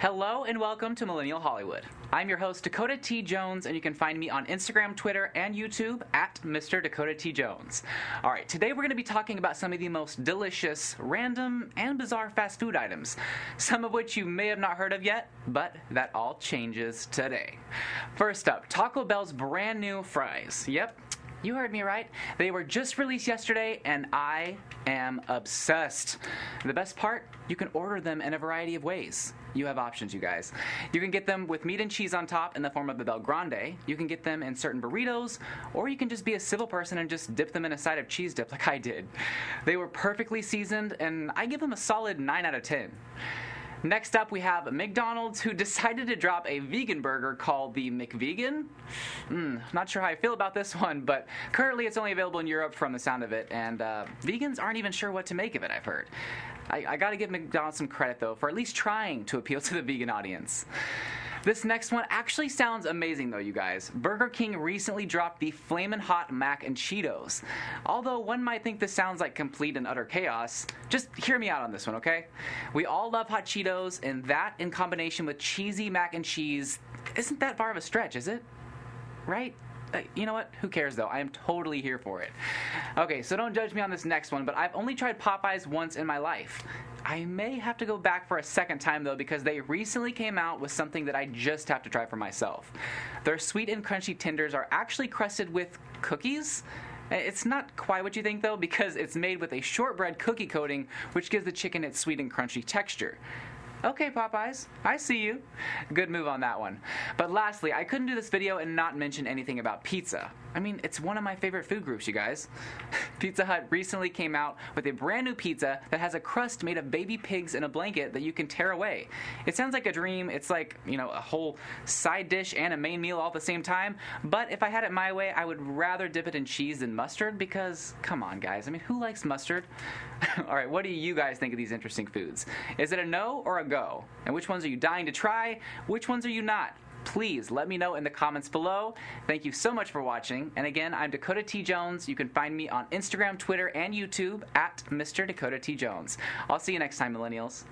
Hello and welcome to Millennial Hollywood. I'm your host, Dakota T. Jones, and you can find me on Instagram, Twitter, and YouTube at Mr. Dakota T. Jones. All right, today we're going to be talking about some of the most delicious, random, and bizarre fast food items, some of which you may have not heard of yet, but that all changes today. First up, Taco Bell's brand new fries. Yep, you heard me right. They were just released yesterday, and I am obsessed. The best part, you can order them in a variety of ways. You have options, you guys. You can get them with meat and cheese on top in the form of a Bel Grande. You can get them in certain burritos, or you can just be a civil person and just dip them in a side of cheese dip like I did. They were perfectly seasoned, and I give them a solid 9 out of 10. Next up, we have McDonald's, who decided to drop a vegan burger called the McVegan. Mm, not sure how I feel about this one, but currently it's only available in Europe from the sound of it, and uh, vegans aren't even sure what to make of it, I've heard. I, I gotta give McDonald's some credit, though, for at least trying to appeal to the vegan audience. This next one actually sounds amazing, though, you guys. Burger King recently dropped the Flamin' Hot Mac and Cheetos. Although one might think this sounds like complete and utter chaos, just hear me out on this one, okay? We all love hot Cheetos, and that in combination with cheesy mac and cheese isn't that far of a stretch, is it? Right? Uh, you know what? Who cares though? I am totally here for it. Okay, so don't judge me on this next one, but I've only tried Popeyes once in my life. I may have to go back for a second time though because they recently came out with something that I just have to try for myself. Their sweet and crunchy tenders are actually crusted with cookies. It's not quite what you think though because it's made with a shortbread cookie coating which gives the chicken its sweet and crunchy texture. Okay, Popeyes, I see you. Good move on that one. But lastly, I couldn't do this video and not mention anything about pizza. I mean, it's one of my favorite food groups, you guys. Pizza Hut recently came out with a brand new pizza that has a crust made of baby pigs in a blanket that you can tear away. It sounds like a dream. It's like, you know, a whole side dish and a main meal all at the same time. But if I had it my way, I would rather dip it in cheese than mustard because, come on, guys. I mean, who likes mustard? all right, what do you guys think of these interesting foods? Is it a no or a go? And which ones are you dying to try? Which ones are you not? please let me know in the comments below. Thank you so much for watching. And again, I'm Dakota T. Jones. You can find me on Instagram, Twitter, and YouTube at Mr. Dakota T. Jones. I'll see you next time, millennials.